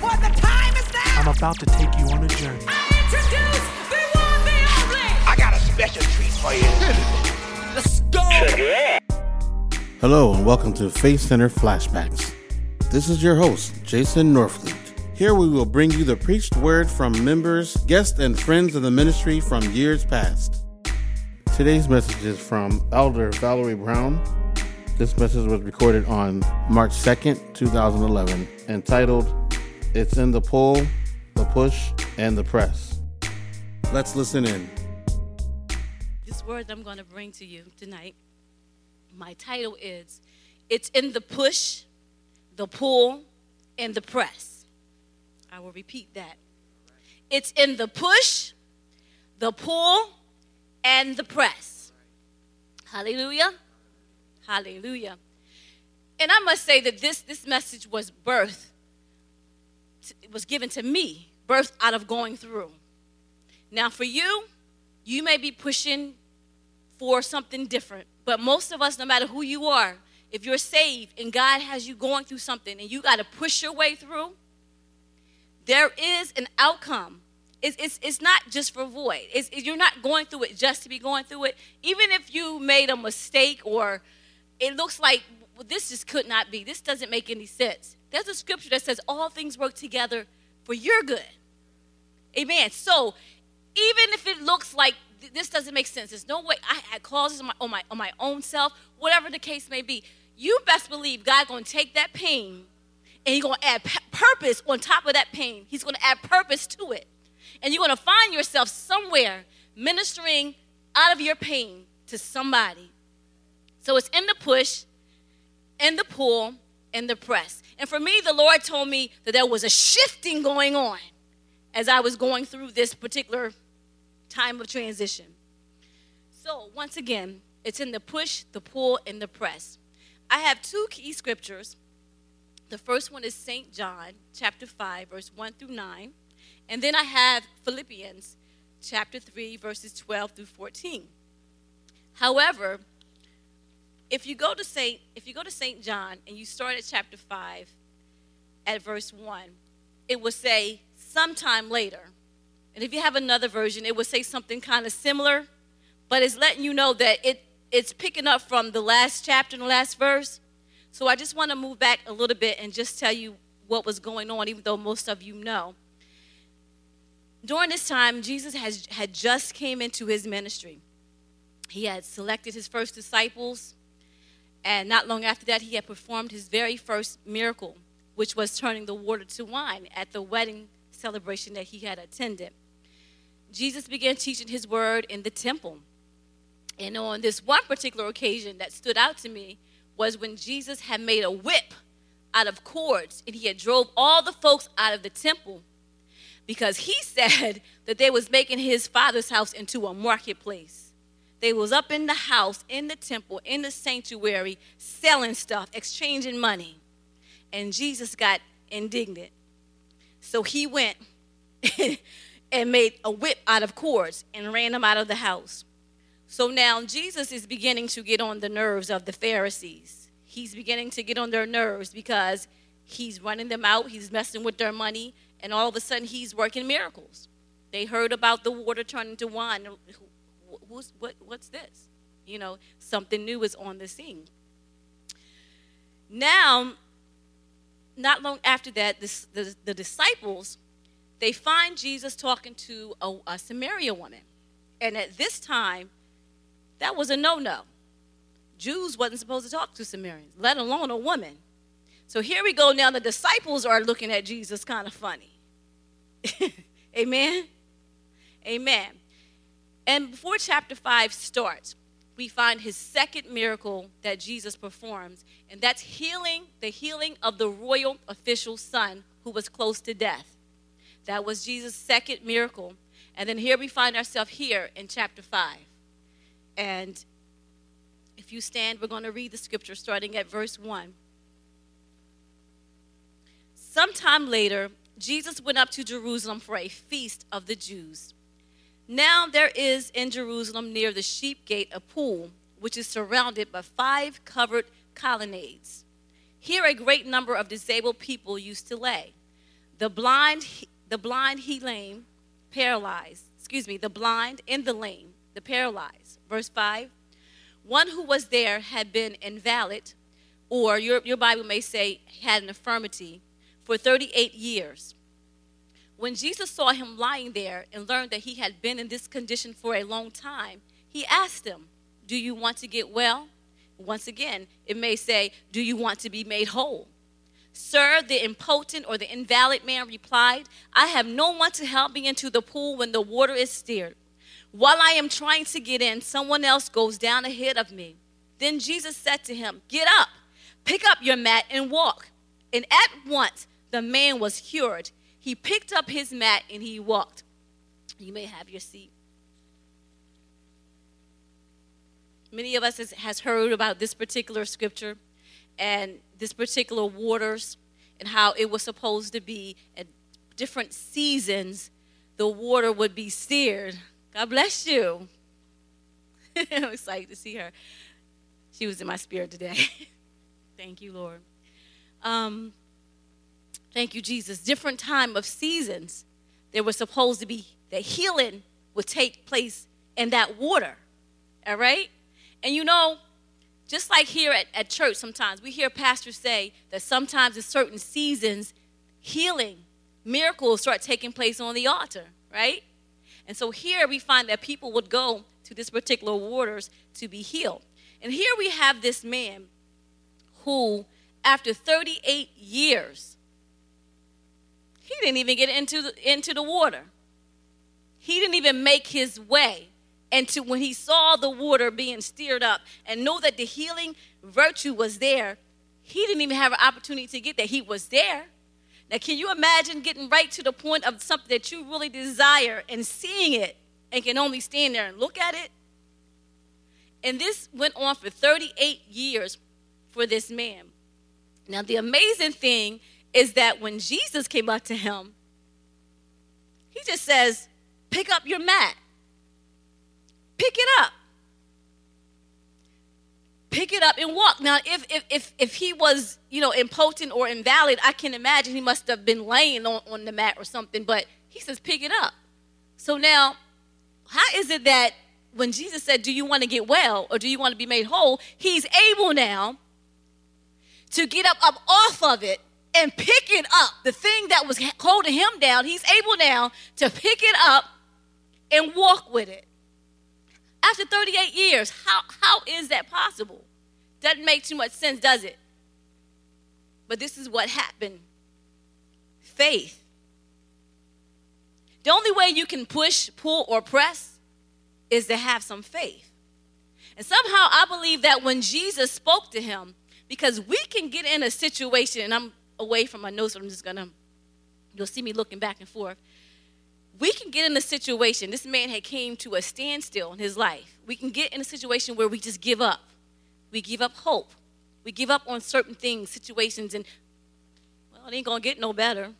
for the time is now. I'm about to take you on a journey. I introduce the one, the only. I got a special treat for you. Let's go. Hello and welcome to Faith Center Flashbacks. This is your host, Jason Norfleet. Here we will bring you the preached word from members, guests, and friends of the ministry from years past. Today's message is from Elder Valerie Brown. This message was recorded on March 2nd, 2011, entitled It's in the Pull, the Push, and the Press. Let's listen in. this word I'm going to bring to you tonight. My title is It's in the Push, the Pull, and the Press. I will repeat that. It's in the push, the pull, and the press. Hallelujah. Hallelujah. And I must say that this, this message was birthed, it was given to me, birthed out of going through. Now, for you, you may be pushing for something different, but most of us, no matter who you are, if you're saved and God has you going through something and you got to push your way through, there is an outcome. It's, it's, it's not just for void. It's, it- you're not going through it just to be going through it. Even if you made a mistake or it looks like well, this just could not be, this doesn't make any sense. There's a scripture that says all things work together for your good. Amen. So even if it looks like th- this doesn't make sense, there's no way I had causes on my, on my, on my own self, whatever the case may be, you best believe God to take that pain and He's to add p- purpose on top of that pain. He's to add purpose to it. And you're to find yourself somewhere ministering out of your pain to somebody. So it's in the push, in the pull, in the press. And for me, the Lord told me that there was a shifting going on as I was going through this particular time of transition. So, once again, it's in the push, the pull, and the press. I have two key scriptures. The first one is St. John, chapter 5, verse 1 through 9. And then I have Philippians, chapter 3, verses 12 through 14. However, if you go to Saint if you go to St. John and you start at chapter 5 at verse 1, it will say sometime later. And if you have another version, it will say something kind of similar, but it's letting you know that it it's picking up from the last chapter and the last verse. So I just want to move back a little bit and just tell you what was going on, even though most of you know. During this time, Jesus has, had just came into his ministry. He had selected his first disciples, and not long after that, he had performed his very first miracle, which was turning the water to wine at the wedding celebration that he had attended. Jesus began teaching his word in the temple. And on this one particular occasion that stood out to me was when Jesus had made a whip out of cords and he had drove all the folks out of the temple because he said that they was making his father's house into a marketplace. They was up in the house, in the temple, in the sanctuary, selling stuff, exchanging money. And Jesus got indignant. So he went and made a whip out of cords and ran them out of the house. So now Jesus is beginning to get on the nerves of the Pharisees. He's beginning to get on their nerves because he's running them out, he's messing with their money, and all of a sudden he's working miracles. They heard about the water turning to wine. What, what's this? You know, something new is on the scene. Now, not long after that, this, the, the disciples, they find Jesus talking to a, a Samaria woman. And at this time, that was a no-no. Jews wasn't supposed to talk to Samaritans, let alone a woman. So here we go now. The disciples are looking at Jesus kind of funny. Amen. Amen. And before chapter 5 starts, we find his second miracle that Jesus performs, and that's healing, the healing of the royal official's son who was close to death. That was Jesus' second miracle. And then here we find ourselves here in chapter 5. And if you stand, we're going to read the scripture starting at verse 1. Sometime later, Jesus went up to Jerusalem for a feast of the Jews. Now there is in Jerusalem near the sheep gate a pool, which is surrounded by five covered colonnades. Here a great number of disabled people used to lay the blind, the blind, he lame, paralyzed. Excuse me, the blind and the lame, the paralyzed. Verse 5 One who was there had been invalid, or your, your Bible may say had an infirmity, for 38 years. When Jesus saw him lying there and learned that he had been in this condition for a long time, he asked him, Do you want to get well? Once again, it may say, Do you want to be made whole? Sir, the impotent or the invalid man replied, I have no one to help me into the pool when the water is stirred. While I am trying to get in, someone else goes down ahead of me. Then Jesus said to him, Get up, pick up your mat, and walk. And at once the man was cured. He picked up his mat and he walked. You may have your seat. Many of us has, has heard about this particular scripture and this particular waters and how it was supposed to be at different seasons the water would be steered. God bless you. I'm excited to see her. She was in my spirit today. thank you, Lord. Um, thank you, Jesus. Different time of seasons. There was supposed to be that healing would take place in that water. All right? And you know, just like here at, at church, sometimes we hear pastors say that sometimes in certain seasons, healing, miracles start taking place on the altar, right? And so here we find that people would go to this particular waters to be healed. And here we have this man who, after 38 years, he didn't even get into the, into the water. He didn't even make his way into when he saw the water being stirred up and know that the healing virtue was there he didn't even have an opportunity to get there. He was there. Now can you imagine getting right to the point of something that you really desire and seeing it and can only stand there and look at it? And this went on for 38 years for this man. Now the amazing thing is that when jesus came up to him he just says pick up your mat pick it up. Pick it up and walk. Now, if if if, if he was, you know, impotent or invalid, I can imagine he must have been laying on, on the mat or something, but he says, pick it up. So now, how is it that when Jesus said, Do you want to get well or do you want to be made whole? He's able now to get up, up off of it and pick it up. The thing that was holding him down, he's able now to pick it up and walk with it. After 38 years, how, how is that possible? Doesn't make too much sense, does it? But this is what happened faith. The only way you can push, pull, or press is to have some faith. And somehow I believe that when Jesus spoke to him, because we can get in a situation, and I'm away from my notes, but I'm just gonna, you'll see me looking back and forth. We can get in a situation this man had came to a standstill in his life. We can get in a situation where we just give up. We give up hope. We give up on certain things situations and well it ain't gonna get no better.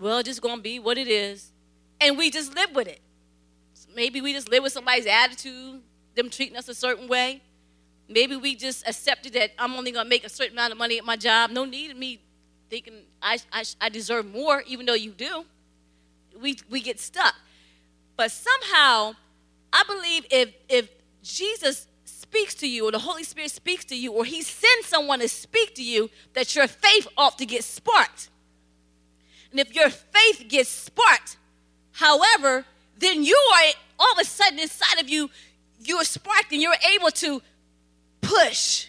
Well it's just gonna be what it is. And we just live with it. Maybe we just live with somebody's attitude them treating us a certain way. Maybe we just accepted that i'm only gonna make a certain amount of money at my job. No need of me thinking I, I, I deserve more even though you do we, we get stuck. But somehow, I believe if, if Jesus speaks to you or the Holy Spirit speaks to you or he sends someone to speak to you, that your faith ought to get sparked. And if your faith gets sparked, however, then you are all of a sudden inside of you, you're sparked and you're able to push.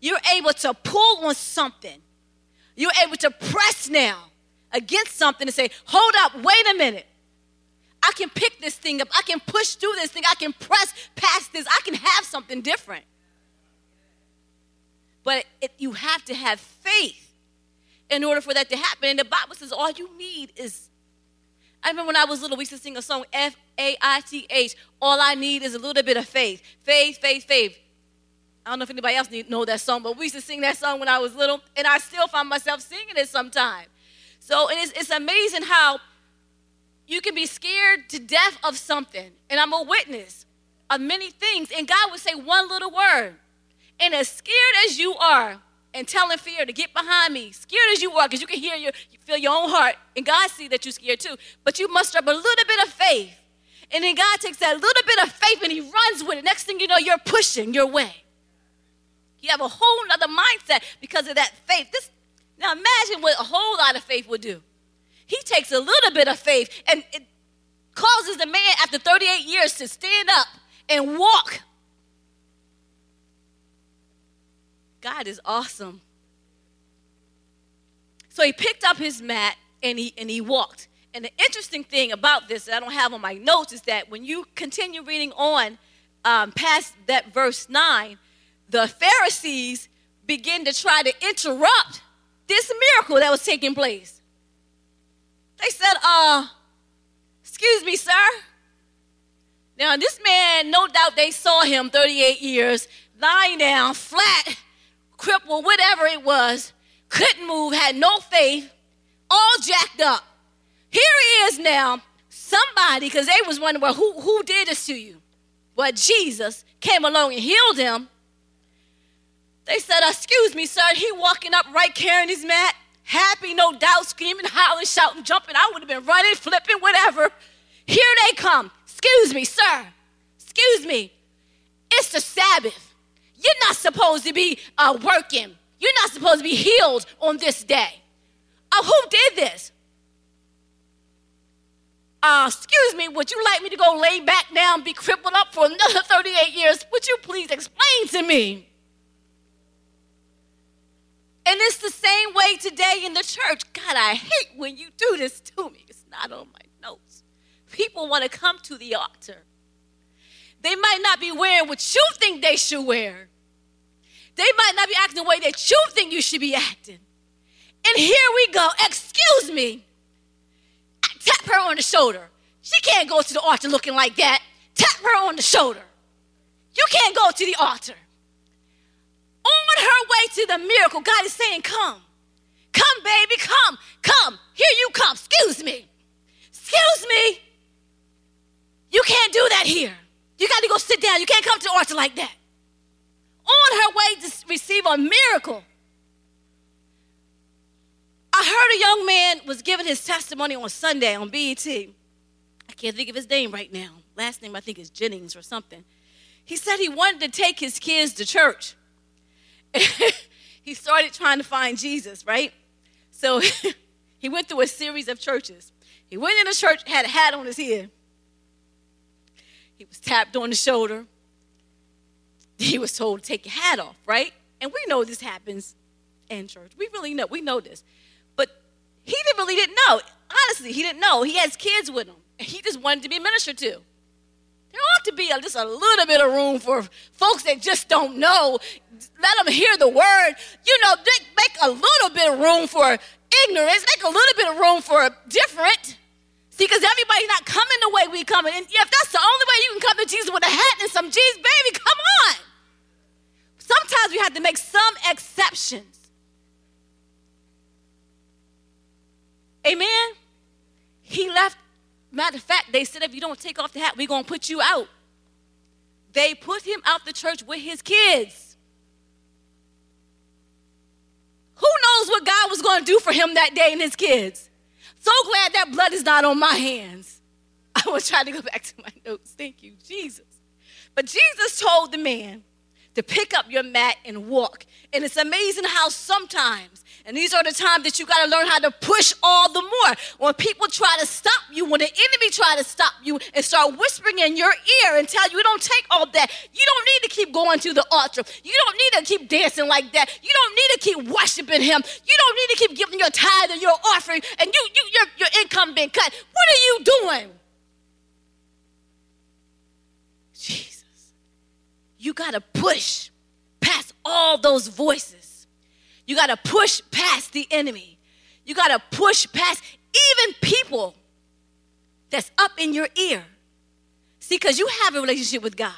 You're able to pull on something. You're able to press now against something and say, hold up, wait a minute. I can pick this thing up. I can push through this thing. I can press past this. I can have something different. But it, you have to have faith in order for that to happen. And the Bible says all you need is. I remember when I was little, we used to sing a song, F A I T H. All I need is a little bit of faith. Faith, faith, faith. I don't know if anybody else know that song, but we used to sing that song when I was little, and I still find myself singing it sometimes. So and it's, it's amazing how you can be scared to death of something. And I'm a witness of many things. And God would say one little word. And as scared as you are, and telling fear to get behind me, scared as you are, because you can hear your, you feel your own heart, and God see that you're scared too. But you muster up a little bit of faith, and then God takes that little bit of faith and He runs with it. Next thing you know, you're pushing your way. You have a whole other mindset because of that faith. This now imagine what a whole lot of faith would do. He takes a little bit of faith and it causes the man after 38 years to stand up and walk. God is awesome. So he picked up his mat and he and he walked. And the interesting thing about this that I don't have on my notes is that when you continue reading on um, past that verse 9, the Pharisees begin to try to interrupt this miracle that was taking place. They said, uh, excuse me, sir. Now, this man, no doubt they saw him 38 years, lying down, flat, crippled, whatever it was, couldn't move, had no faith, all jacked up. Here he is now, somebody, because they was wondering, well, who, who did this to you? Well, Jesus came along and healed him. They said, excuse me, sir. He walking up right carrying his mat, happy, no doubt, screaming, howling, shouting, jumping. I would have been running, flipping, whatever. Here they come. Excuse me, sir. Excuse me. It's the Sabbath. You're not supposed to be uh, working. You're not supposed to be healed on this day. Uh, who did this? Uh, excuse me, would you like me to go lay back down be crippled up for another 38 years? Would you please explain to me? And it's the same way today in the church. God, I hate when you do this to me. It's not on my notes. People want to come to the altar. They might not be wearing what you think they should wear. They might not be acting the way that you think you should be acting. And here we go. Excuse me. I Tap her on the shoulder. She can't go to the altar looking like that. Tap her on the shoulder. You can't go to the altar on her way to the miracle, God is saying, Come. Come, baby, come. Come. Here you come. Excuse me. Excuse me. You can't do that here. You got to go sit down. You can't come to the altar like that. On her way to receive a miracle. I heard a young man was giving his testimony on Sunday on BET. I can't think of his name right now. Last name I think is Jennings or something. He said he wanted to take his kids to church. he started trying to find Jesus, right? So he went through a series of churches. He went in a church, had a hat on his head. He was tapped on the shoulder. He was told to take your hat off, right? And we know this happens in church. We really know. We know this. But he really didn't know. Honestly, he didn't know. He has kids with him. He just wanted to be ministered to. There ought to be a, just a little bit of room for folks that just don't know. Let them hear the word. You know, make a little bit of room for ignorance. Make a little bit of room for different. See, because everybody's not coming the way we coming. And if that's the only way you can come to Jesus with a hat and some jeans, baby, come on. Sometimes we have to make some exceptions. Amen. He left Matter of fact, they said if you don't take off the hat, we're going to put you out. They put him out the church with his kids. Who knows what God was going to do for him that day and his kids? So glad that blood is not on my hands. I was trying to go back to my notes. Thank you, Jesus. But Jesus told the man to pick up your mat and walk. And it's amazing how sometimes and these are the times that you got to learn how to push all the more. When people try to stop you, when the enemy try to stop you and start whispering in your ear and tell you, you don't take all that. You don't need to keep going to the altar. You don't need to keep dancing like that. You don't need to keep worshiping him. You don't need to keep giving your tithe and your offering and you, you your, your income being cut. What are you doing? Jesus. You got to push past all those voices you got to push past the enemy. You got to push past even people that's up in your ear. See, because you have a relationship with God.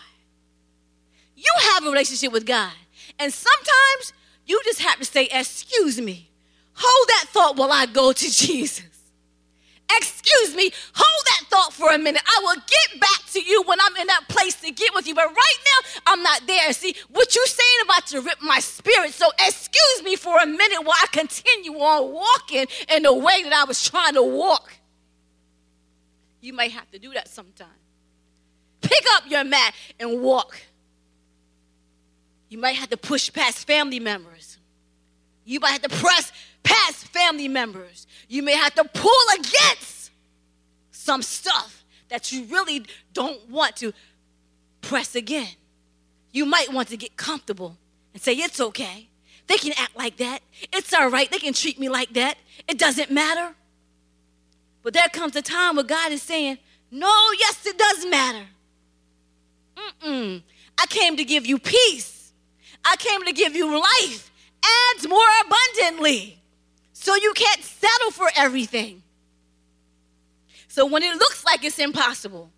You have a relationship with God. And sometimes you just have to say, Excuse me, hold that thought while I go to Jesus. Excuse me, hold that thought for a minute. I will get back to you when I'm in that place to get with you. But right now, I'm not there. See, what you're saying about to rip my spirit. So excuse me for a minute while I continue on walking in the way that I was trying to walk. You may have to do that sometime. Pick up your mat and walk. You might have to push past family members. You might have to press past family members. You may have to pull against some stuff that you really don't want to press again. You might want to get comfortable and say, It's okay. They can act like that. It's all right. They can treat me like that. It doesn't matter. But there comes a time where God is saying, No, yes, it does matter. Mm-mm. I came to give you peace. I came to give you life and more abundantly. So you can't settle for everything. So when it looks like it's impossible,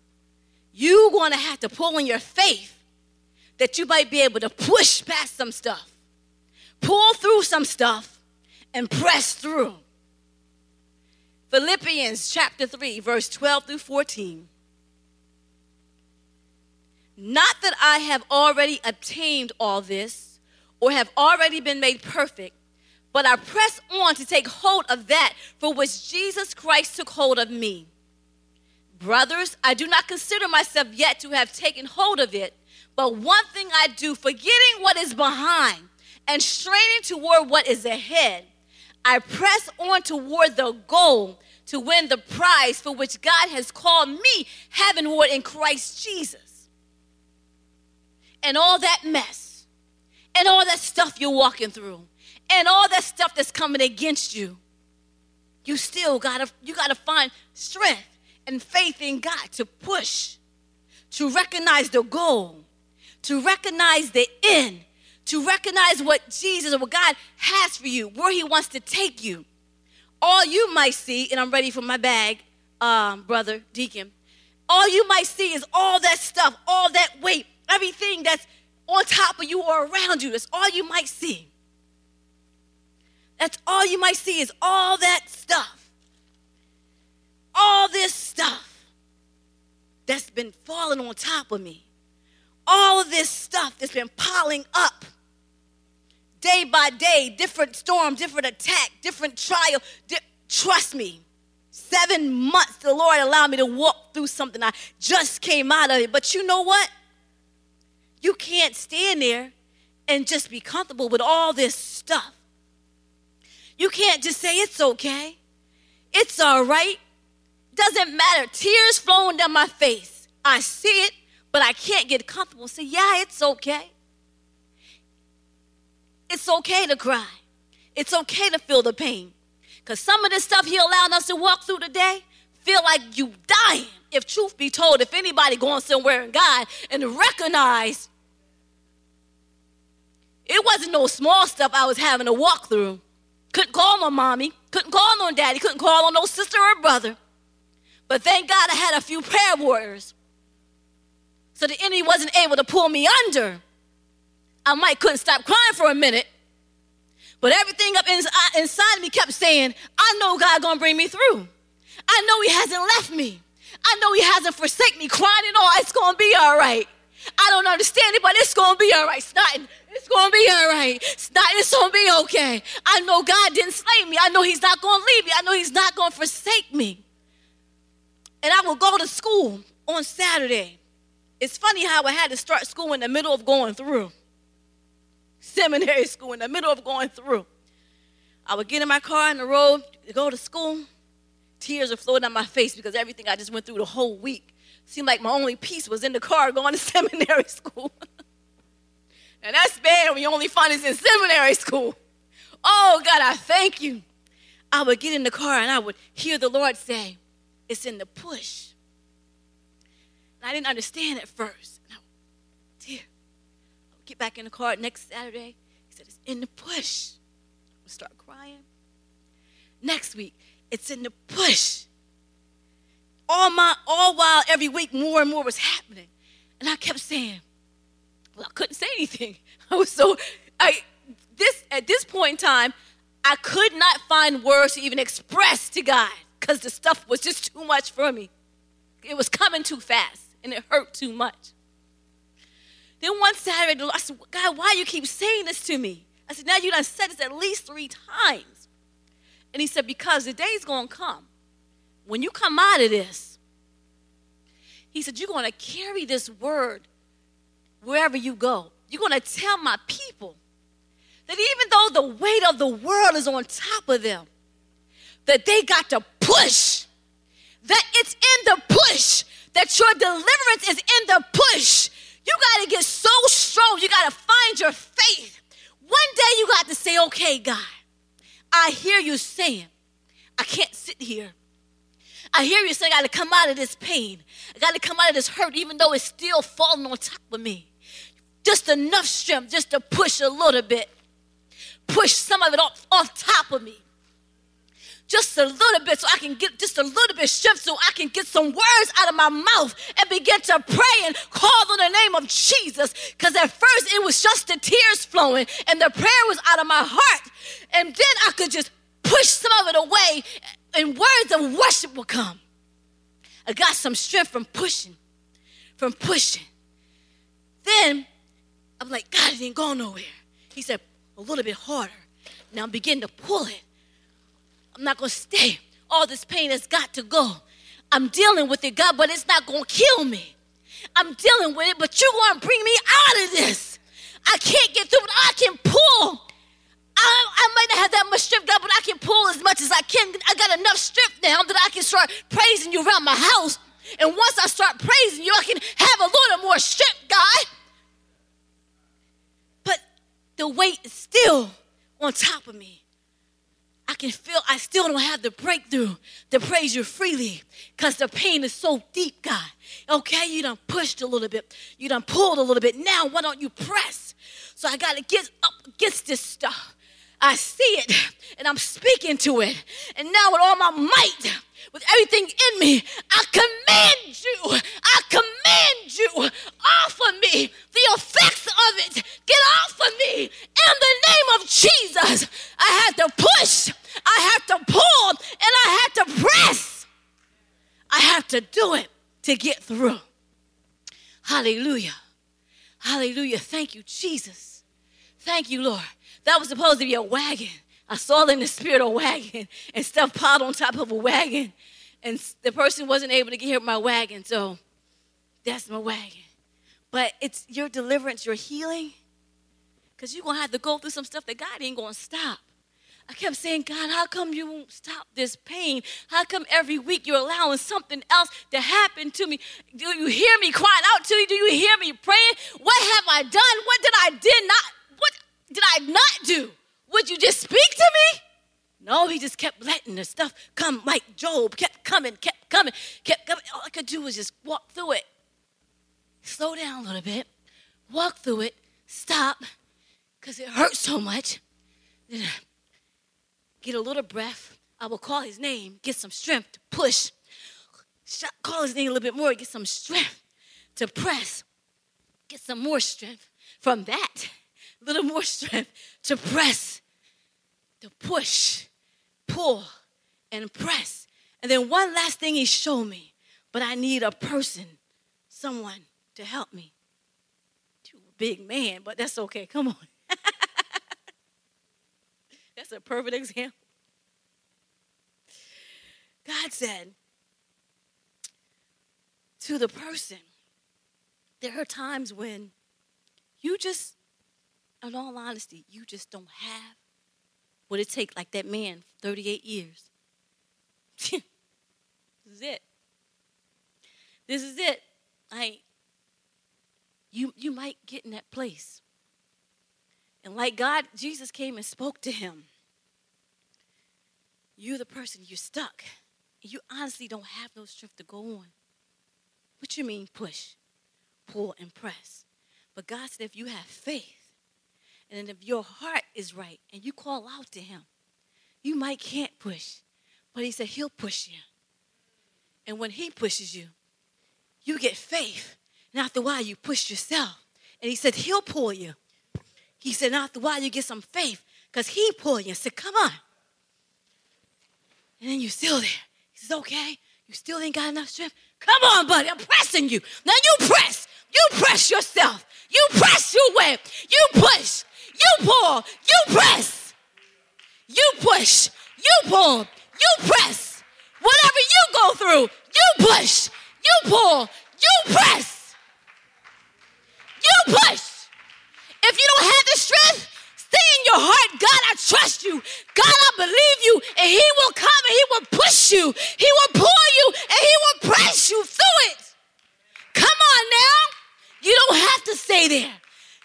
you're going to have to pull in your faith that you might be able to push past some stuff, pull through some stuff, and press through. Philippians chapter 3, verse 12 through 14. Not that I have already obtained all this or have already been made perfect, but I press on to take hold of that for which Jesus Christ took hold of me. Brothers, I do not consider myself yet to have taken hold of it, but one thing I do, forgetting what is behind and straining toward what is ahead, I press on toward the goal to win the prize for which God has called me heavenward in Christ Jesus. And all that mess, and all that stuff you're walking through, and all that stuff that's coming against you, you still gotta you gotta find strength and faith in God to push, to recognize the goal, to recognize the end, to recognize what Jesus or what God has for you, where He wants to take you. All you might see, and I'm ready for my bag, um, brother Deacon. All you might see is all that stuff, all that weight, everything that's on top of you or around you. That's all you might see. That's all you might see is all that stuff. All this stuff that's been falling on top of me. All of this stuff that's been piling up day by day, different storm, different attack, different trial. Di- trust me, seven months the Lord allowed me to walk through something. I just came out of it. But you know what? You can't stand there and just be comfortable with all this stuff. You can't just say it's okay. It's all right. Doesn't matter. Tears flowing down my face. I see it, but I can't get comfortable. Say, yeah, it's okay. It's okay to cry. It's okay to feel the pain. Because some of the stuff he allowed us to walk through today feel like you dying. If truth be told, if anybody going somewhere in God and recognize it wasn't no small stuff I was having to walk through. Couldn't call on mommy, couldn't call on daddy, couldn't call on no sister or brother. But thank God I had a few prayer warriors. So the enemy wasn't able to pull me under. I might couldn't stop crying for a minute. But everything up uh, inside me kept saying, I know God gonna bring me through. I know he hasn't left me. I know he hasn't forsaken me, crying and all, it's gonna be all right. I don't understand it, but it's gonna be all right. Snotting, it's gonna be all right. Snotting, it's gonna be okay. I know God didn't slay me. I know he's not gonna leave me. I know he's not gonna forsake me. And I will go to school on Saturday. It's funny how I had to start school in the middle of going through seminary school, in the middle of going through. I would get in my car on the road to go to school. Tears are flowing down my face because everything I just went through the whole week seemed like my only peace was in the car going to seminary school. and that's bad when you only find us in seminary school. Oh, God, I thank you. I would get in the car and I would hear the Lord say, It's in the push. And I didn't understand at first. And I would, dear, I would get back in the car next Saturday. He said, It's in the push. I would start crying. Next week, it's in the push. All my while every week more and more was happening. And I kept saying, Well, I couldn't say anything. I was so I this at this point in time, I could not find words to even express to God because the stuff was just too much for me. It was coming too fast and it hurt too much. Then one Saturday, I said, God, why you keep saying this to me? I said, now you done said this at least three times. And he said, because the day's gonna come. When you come out of this, he said, you're gonna carry this word wherever you go. You're gonna tell my people that even though the weight of the world is on top of them, that they got to push. That it's in the push. That your deliverance is in the push. You got to get so strong. You got to find your faith. One day you got to say, okay, God, I hear you saying, I can't sit here. I hear you saying, I got to come out of this pain. I got to come out of this hurt, even though it's still falling on top of me. Just enough strength just to push a little bit. Push some of it off, off top of me just a little bit so I can get just a little bit strength so I can get some words out of my mouth and begin to pray and call on the name of Jesus. Because at first it was just the tears flowing and the prayer was out of my heart. And then I could just push some of it away and words of worship will come. I got some strength from pushing, from pushing. Then I'm like, God, it ain't going nowhere. He said, a little bit harder. Now I'm beginning to pull it. I'm not going to stay. All this pain has got to go. I'm dealing with it, God, but it's not going to kill me. I'm dealing with it, but you're going to bring me out of this. I can't get through it. I can pull. I, I might not have that much strength, God, but I can pull as much as I can. I got enough strength now that I can start praising you around my house. And once I start praising you, I can have a little more strength, God. But the weight is still on top of me. I can feel I still don't have the breakthrough to praise you freely because the pain is so deep, God. Okay, you done pushed a little bit, you done pulled a little bit. Now, why don't you press? So I got to get up against this stuff. I see it and I'm speaking to it. And now, with all my might, with everything in me, I command you, I command you off of me, the effects of it, get off of me in the name of Jesus. I had to push, I had to pull, and I had to press. I have to do it to get through. Hallelujah. Hallelujah. Thank you, Jesus. Thank you, Lord. That was supposed to be a wagon. I saw in the spirit a wagon and stuff piled on top of a wagon. And the person wasn't able to get here with my wagon, so that's my wagon. But it's your deliverance, your healing, because you're going to have to go through some stuff that God ain't going to stop. I kept saying, God, how come you won't stop this pain? How come every week you're allowing something else to happen to me? Do you hear me crying out to you? Do you hear me praying? What have I done? What did I did not? Did I not do? Would you just speak to me? No, he just kept letting the stuff come like Job, kept coming, kept coming, kept coming. All I could do was just walk through it. Slow down a little bit, walk through it, stop, because it hurts so much. Then get a little breath. I will call his name, get some strength to push. Call his name a little bit more, get some strength to press. Get some more strength from that. A little more strength to press, to push, pull, and press. And then one last thing he showed me, but I need a person, someone to help me. You a big man, but that's okay. Come on. that's a perfect example. God said to the person, there are times when you just, in all honesty, you just don't have what it takes, like that man, 38 years. this is it. This is it. I you you might get in that place. And like God, Jesus came and spoke to him. You're the person, you're stuck. You honestly don't have no strength to go on. What you mean push, pull, and press? But God said if you have faith, and if your heart is right and you call out to him, you might can't push. But he said he'll push you. And when he pushes you, you get faith. And after a while, you push yourself. And he said he'll pull you. He said, after a while, you get some faith because he pulled you and said, come on. And then you're still there. He says, okay, you still ain't got enough strength? Come on, buddy, I'm pressing you. Now you press. You press yourself. You press your way. You push. You pull. You press. You push. You pull. You press. Whatever you go through, you push. You pull. You press. You push. If you don't have the strength, stay in your heart. God, I trust you. God, I believe you. And He will come and He will push you. He will pull you and He will press you through it. Come on now. You don't have to stay there.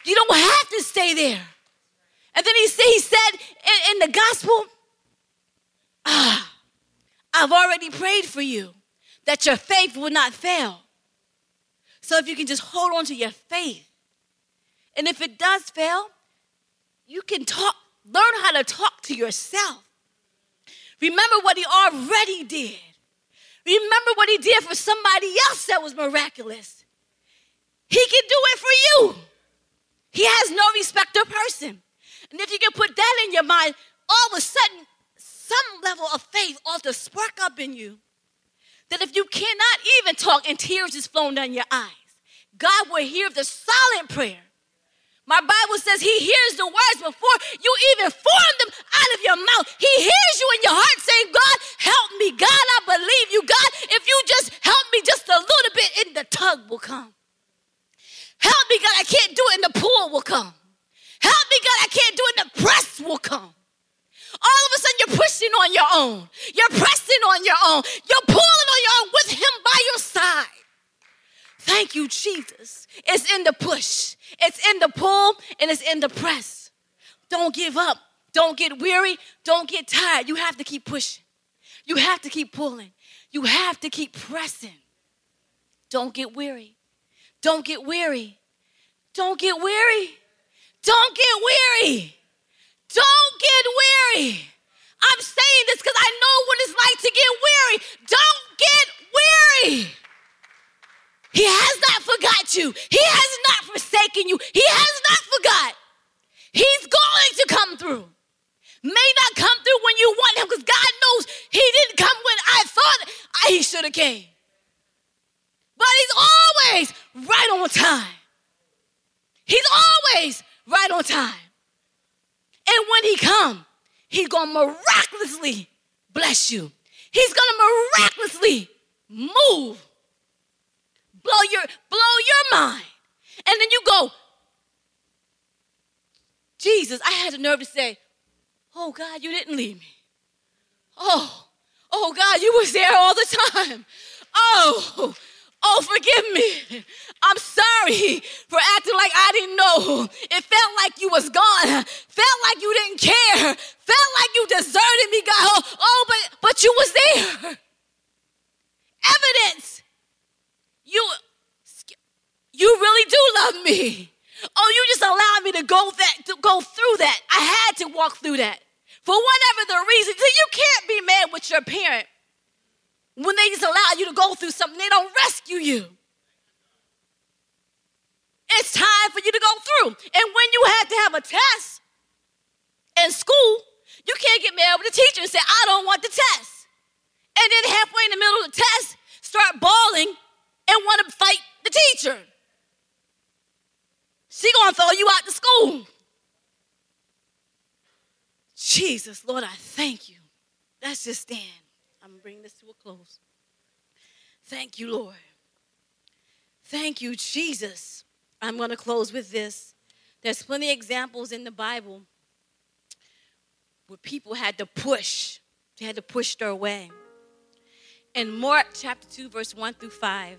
You don't have to stay there. And then he, said, he said in, in the gospel, ah, I've already prayed for you that your faith will not fail. So if you can just hold on to your faith, and if it does fail, you can talk, learn how to talk to yourself. Remember what he already did. Remember what he did for somebody else that was miraculous. He can do it for you. He has no respect of person. And if you can put that in your mind, all of a sudden, some level of faith ought to spark up in you. That if you cannot even talk and tears is flowing down your eyes, God will hear the silent prayer. My Bible says He hears the words before you even form them out of your mouth. He hears you in your heart saying, God, help me. God, I believe you. God, if you just help me just a little bit, and the tug will come. Help me, God, I can't do it, and the pool will come. Help me, God, I can't do it, the press will come. All of a sudden, you're pushing on your own. You're pressing on your own. You're pulling on your own with Him by your side. Thank you, Jesus. It's in the push, it's in the pull, and it's in the press. Don't give up. Don't get weary. Don't get tired. You have to keep pushing. You have to keep pulling. You have to keep pressing. Don't get weary. Don't get weary. Don't get weary. Don't get weary. Don't get weary. I'm saying this because I know what it's like to get weary. Don't get weary. He has not forgot you. He has not forsaken you. He has not forgot. He's going to come through. May not come through when you want him because God knows he didn't come when I thought he should have came. But he's always right on time. He's always right on time. And when he come, he's going to miraculously bless you. He's to miraculously move. Blow your blow your mind. And then you go, Jesus, I had the nerve to say, "Oh God, you didn't leave me." Oh, oh God, you was there all the time. Oh, oh, forgive me. I'm sorry for acting like I didn't know. It felt like you was gone. Felt like you didn't care. Felt like you deserted me, God. Oh, but but you was there. Evidence. You you really do love me. Oh, you just allowed me to go that to go through that. I had to walk through that. For whatever the reason, you can't be mad with your parent when they just allow you to go through something. They don't rescue you. It's time for you to go through. And when you have to have a test in school, you can't get mad with the teacher and say, I don't want the test. And then halfway in the middle of the test, start bawling and want to fight the teacher. She gonna throw you out the school. Jesus, Lord, I thank you. Let's just stand. I'm gonna this to a close. Thank you, Lord. Thank you, Jesus. I'm gonna close with this. There's plenty of examples in the Bible where people had to push, they had to push their way. In Mark chapter 2, verse 1 through 5,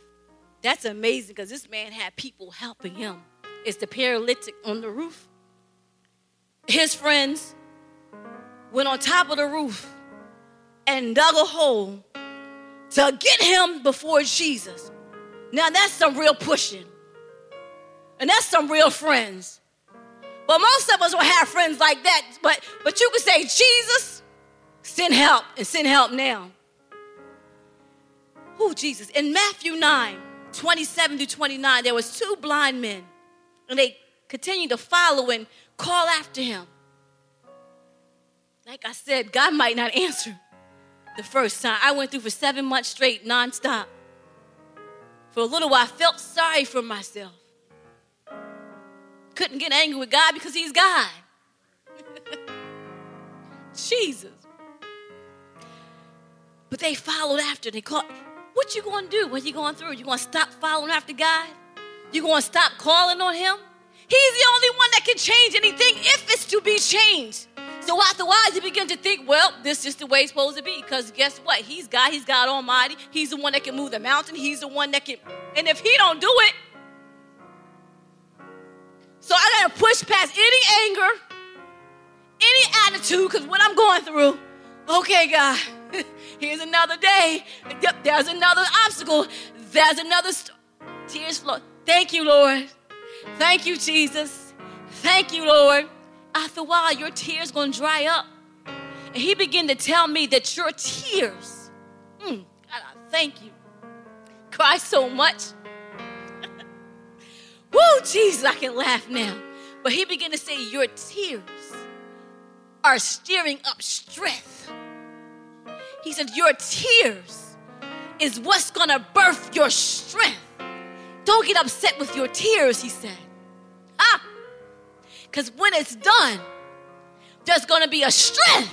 that's amazing because this man had people helping him. It's the paralytic on the roof. His friends went on top of the roof and dug a hole to get him before Jesus. Now that's some real pushing. And that's some real friends. But most of us don't have friends like that. But but you could say, Jesus, send help and send help now. Who Jesus? In Matthew 9, 27 to 29, there was two blind men, and they continued to follow and call after him. Like I said, God might not answer. The first time. I went through for seven months straight, nonstop. For a little while, I felt sorry for myself. Couldn't get angry with God because He's God. Jesus. But they followed after. They called. What you gonna do when you going through? You gonna stop following after God? You gonna stop calling on Him? He's the only one that can change anything if it's to be changed. So afterwards, you begin to think, well, this is the way it's supposed to be. Because guess what? He's God. He's God Almighty. He's the one that can move the mountain. He's the one that can. And if He don't do it, so I gotta push past any anger, any attitude, because what I'm going through. Okay, God, here's another day. Yep, there's another obstacle. There's another st- tears flow. Thank you, Lord. Thank you, Jesus. Thank you, Lord. After a while, your tears gonna dry up. And he began to tell me that your tears, mm, God, I thank you, cry so much. Woo, Jesus, I can laugh now. But he began to say, Your tears are stirring up strength. He said, Your tears is what's gonna birth your strength. Don't get upset with your tears, he said. Because when it's done, there's gonna be a strength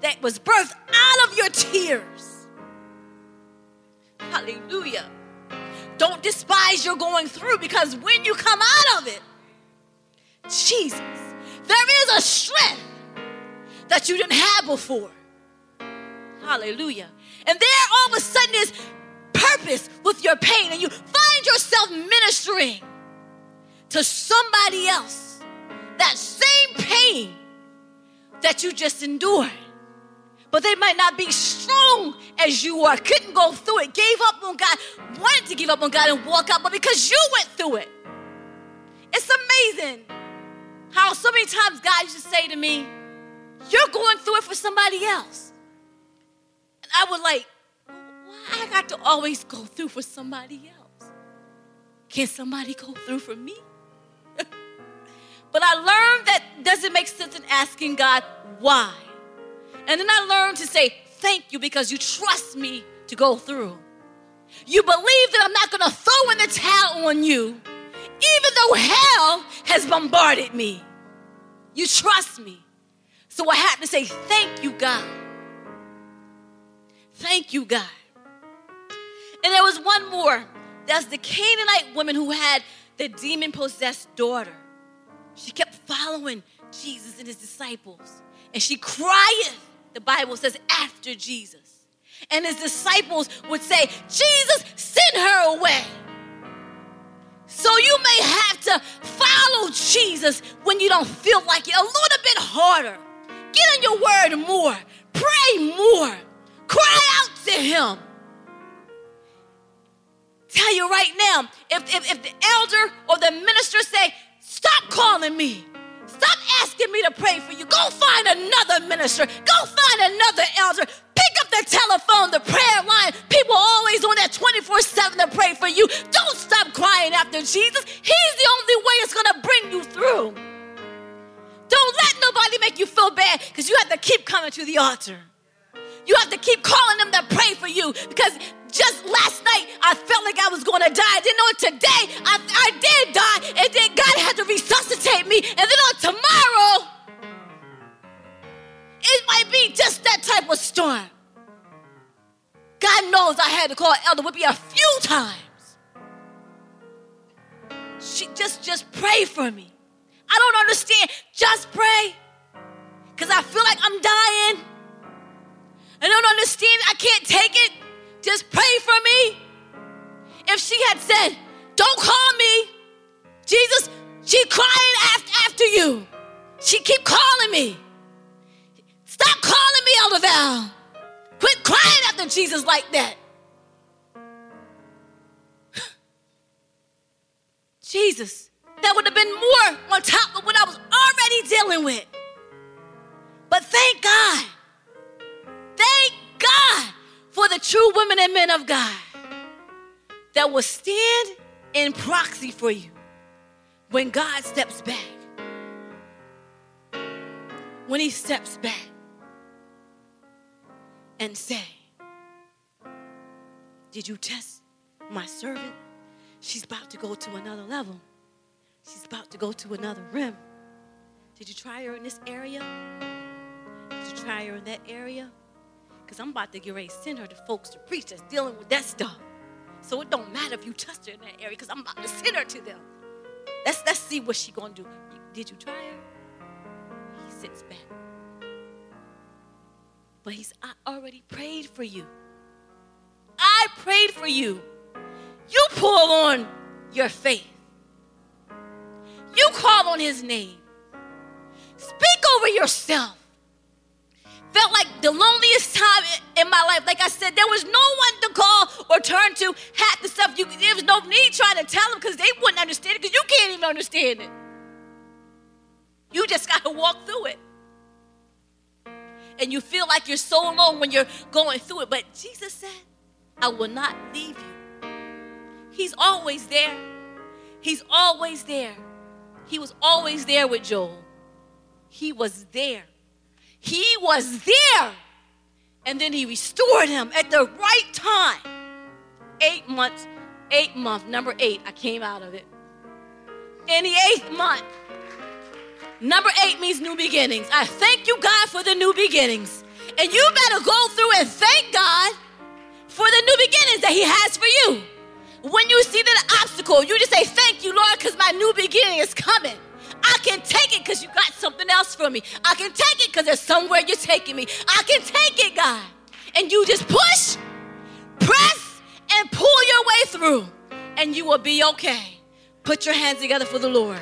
that was birthed out of your tears. Hallelujah. Don't despise your going through because when you come out of it, Jesus, there is a strength that you didn't have before. Hallelujah. And there all of a sudden is purpose with your pain, and you find yourself ministering to somebody else that same pain that you just endured. But they might not be strong as you are, couldn't go through it, gave up on God, wanted to give up on God and walk out, but because you went through it. It's amazing how so many times God used to say to me, You're going through it for somebody else. And I would like, why I got to always go through for somebody else? Can somebody go through for me? But I learned that doesn't make sense in asking God why. And then I learned to say, Thank you because you trust me to go through. You believe that I'm not going to throw in the towel on you, even though hell has bombarded me. You trust me. So I have to say, Thank you, God. Thank you, God. And there was one more. That's the Canaanite woman who had the demon possessed daughter. She kept following Jesus and his disciples. And she cried, the Bible says, after Jesus. And his disciples would say, Jesus, send her away. So you may have to follow Jesus when you don't feel like it a little bit harder. Get in your word more, pray more, cry out to him. Tell you right now, if, if, if the elder or the minister say, stop calling me, stop asking me to pray for you, go find another minister, go find another elder, pick up the telephone, the prayer line. People always on that 24 7 to pray for you. Don't stop crying after Jesus. He's the only way it's gonna bring you through. Don't let nobody make you feel bad because you have to keep coming to the altar. You have to keep calling them to pray for you because just last night I felt like I was going to die. I didn't know it today I, I did die, and then God had to resuscitate me. And then on tomorrow, it might be just that type of storm. God knows I had to call Elder Whippy a few times. She just just pray for me. I don't understand. Just pray. Because I feel like I'm dying. I don't understand. I can't take it. Just pray for me. If she had said, Don't call me, Jesus, she crying after, you. She keep calling me. Stop calling me, Elder Val. Quit crying after Jesus like that. Jesus, that would have been more on top of what I was already dealing with. But thank God. Thank God true women and men of God that will stand in proxy for you when God steps back. When He steps back. and say, Did you test my servant? She's about to go to another level. She's about to go to another rim. Did you try her in this area? Did you try her in that area? Because I'm about to get ready to send her to folks to preach that's dealing with that stuff. So it don't matter if you touched her in that area because I'm about to send her to them. Let's, let's see what she going to do. Did you try her? He sits back. But he's, I already prayed for you. I prayed for you. You pull on your faith. You call on his name. Speak over yourself. Felt like the loneliest time in my life. Like I said, there was no one to call or turn to. Half the stuff you there was no need trying to tell them because they wouldn't understand it because you can't even understand it. You just got to walk through it. And you feel like you're so alone when you're going through it. But Jesus said, I will not leave you. He's always there. He's always there. He was always there with Joel. He was there. He was there. And then he restored him at the right time. Eight months, eight month, number eight, I came out of it. In the eighth month, number eight means new beginnings. I thank you, God, for the new beginnings. And you better go through and thank God for the new beginnings that He has for you. When you see that obstacle, you just say, Thank you, Lord, because my new beginning is coming. I can take it because you got something else for me. I can take it because there's somewhere you're taking me. I can take it, God. And you just push, press, and pull your way through, and you will be okay. Put your hands together for the Lord.